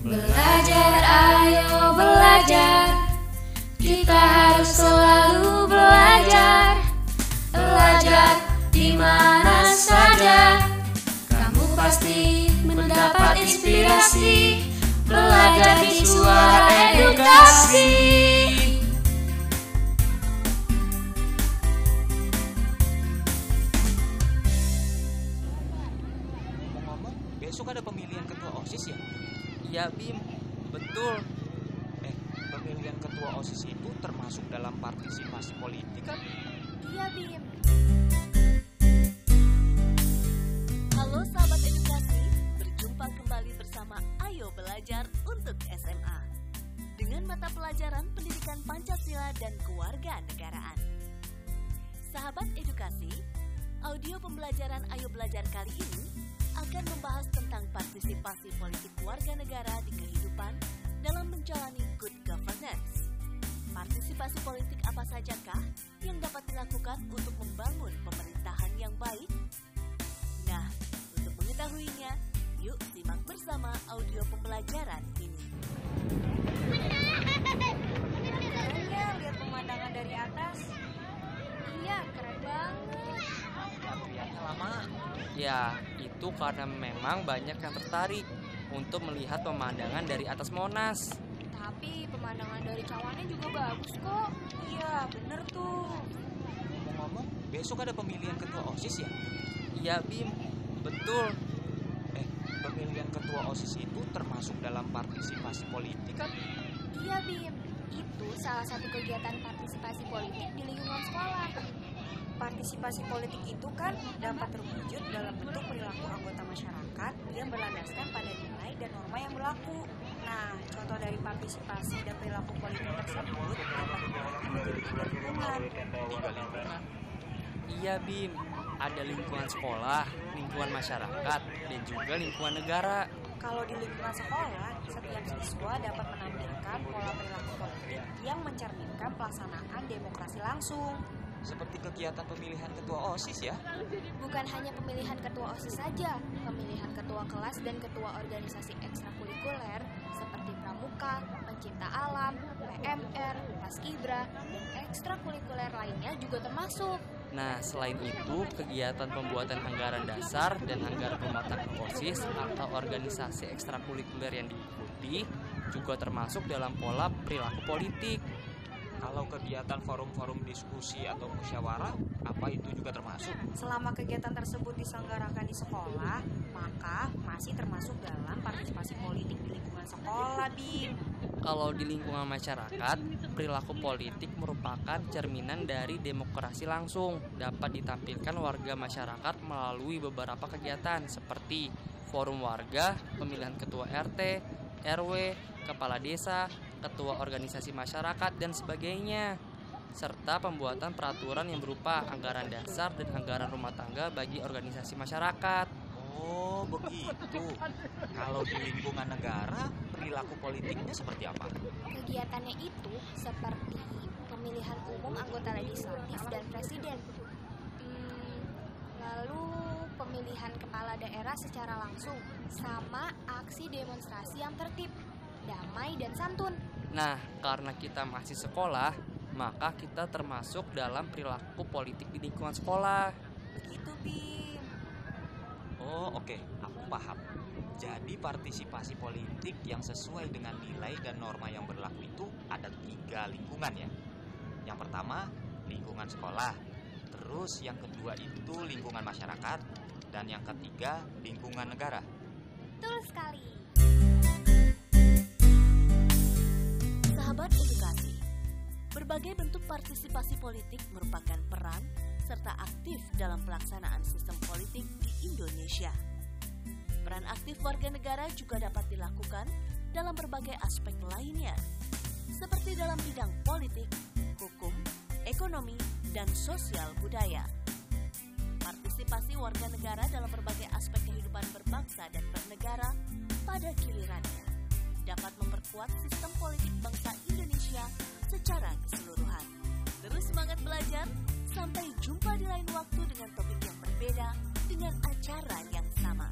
Belajar, ayo belajar. Kita harus selalu belajar. Belajar di mana saja. Kamu pasti mendapat inspirasi. Belajar di suara edukasi. Besok ada pemilihan ketua OSIS ya? Iya Bim, betul. Eh, pemilihan ketua OSIS itu termasuk dalam partisipasi politik kan? Iya, Bim. Halo sahabat edukasi, berjumpa kembali bersama Ayo Belajar untuk SMA. Dengan mata pelajaran pendidikan Pancasila dan kewarganegaraan. Sahabat edukasi, audio pembelajaran Ayo Belajar kali ini akan membahas tentang negara di kehidupan dalam menjalani good governance. Partisipasi politik apa sajakah yang dapat dilakukan untuk membangun pemerintahan yang baik? Nah, untuk mengetahuinya, yuk simak bersama audio pembelajaran ini. Kayaknya lihat pemandangan dari atas. Iya, keren banget. Ya, itu karena memang banyak yang tertarik untuk melihat pemandangan dari atas Monas. Tapi pemandangan dari cawannya juga bagus kok. Iya, bener tuh. Ngomong-ngomong, besok ada pemilihan ketua OSIS ya? Iya Bim, betul. Eh, pemilihan ketua OSIS itu termasuk dalam partisipasi politik kan? Iya, Bim. Itu salah satu kegiatan partisipasi politik di lingkungan sekolah. Partisipasi politik itu kan dapat terwujud dalam bentuk perilaku anggota masyarakat yang berlandaskan pada dan norma yang berlaku. Nah, contoh dari partisipasi dan perilaku politik tersebut dapat menjadi lingkungan. Tiga lingkungan. Iya Bim, ada lingkungan sekolah, lingkungan masyarakat, dan juga lingkungan negara. Kalau di lingkungan sekolah, setiap siswa dapat menampilkan pola perilaku politik yang mencerminkan pelaksanaan demokrasi langsung. Seperti kegiatan pemilihan ketua OSIS ya? Bukan hanya pemilihan ketua OSIS saja, pemilihan ketua kelas dan ketua organisasi ekstrakurikuler seperti pramuka, pencinta alam, PMR, paskibra, dan ekstrakurikuler lainnya juga termasuk. Nah, selain itu, kegiatan pembuatan anggaran dasar dan anggaran rumah tangga OSIS atau organisasi ekstrakurikuler yang diikuti juga termasuk dalam pola perilaku politik. Kalau kegiatan forum-forum diskusi atau musyawarah, apa itu juga termasuk? Selama kegiatan tersebut diselenggarakan di sekolah, maka masih termasuk dalam partisipasi politik di lingkungan sekolah, Bim. Kalau di lingkungan masyarakat, perilaku politik merupakan cerminan dari demokrasi langsung. Dapat ditampilkan warga masyarakat melalui beberapa kegiatan seperti forum warga, pemilihan ketua RT, RW, kepala desa, ketua organisasi masyarakat, dan sebagainya. Serta pembuatan peraturan yang berupa anggaran dasar dan anggaran rumah tangga bagi organisasi masyarakat. Oh, begitu. Kalau di lingkungan negara, perilaku politiknya seperti apa? Kegiatannya itu seperti pemilihan umum anggota legislatif dan presiden. Hmm, lalu pemilihan kepala daerah secara langsung sama aksi demonstrasi yang tertib, damai dan santun. Nah, karena kita masih sekolah, maka kita termasuk dalam perilaku politik di lingkungan sekolah. Begitu, Bim. Oh, oke, aku paham. Jadi partisipasi politik yang sesuai dengan nilai dan norma yang berlaku itu ada tiga lingkungan ya. Yang pertama lingkungan sekolah, terus yang kedua itu lingkungan masyarakat, dan yang ketiga lingkungan negara. Betul sekali. Berbagai bentuk partisipasi politik merupakan peran serta aktif dalam pelaksanaan sistem politik di Indonesia. Peran aktif warga negara juga dapat dilakukan dalam berbagai aspek lainnya, seperti dalam bidang politik, hukum, ekonomi, dan sosial budaya. Partisipasi warga negara dalam berbagai aspek kehidupan berbangsa dan bernegara pada gilirannya dapat memperkuat sistem politik bangsa Indonesia secara keseluruhan. Terus semangat belajar, sampai jumpa di lain waktu dengan topik yang berbeda dengan acara yang sama.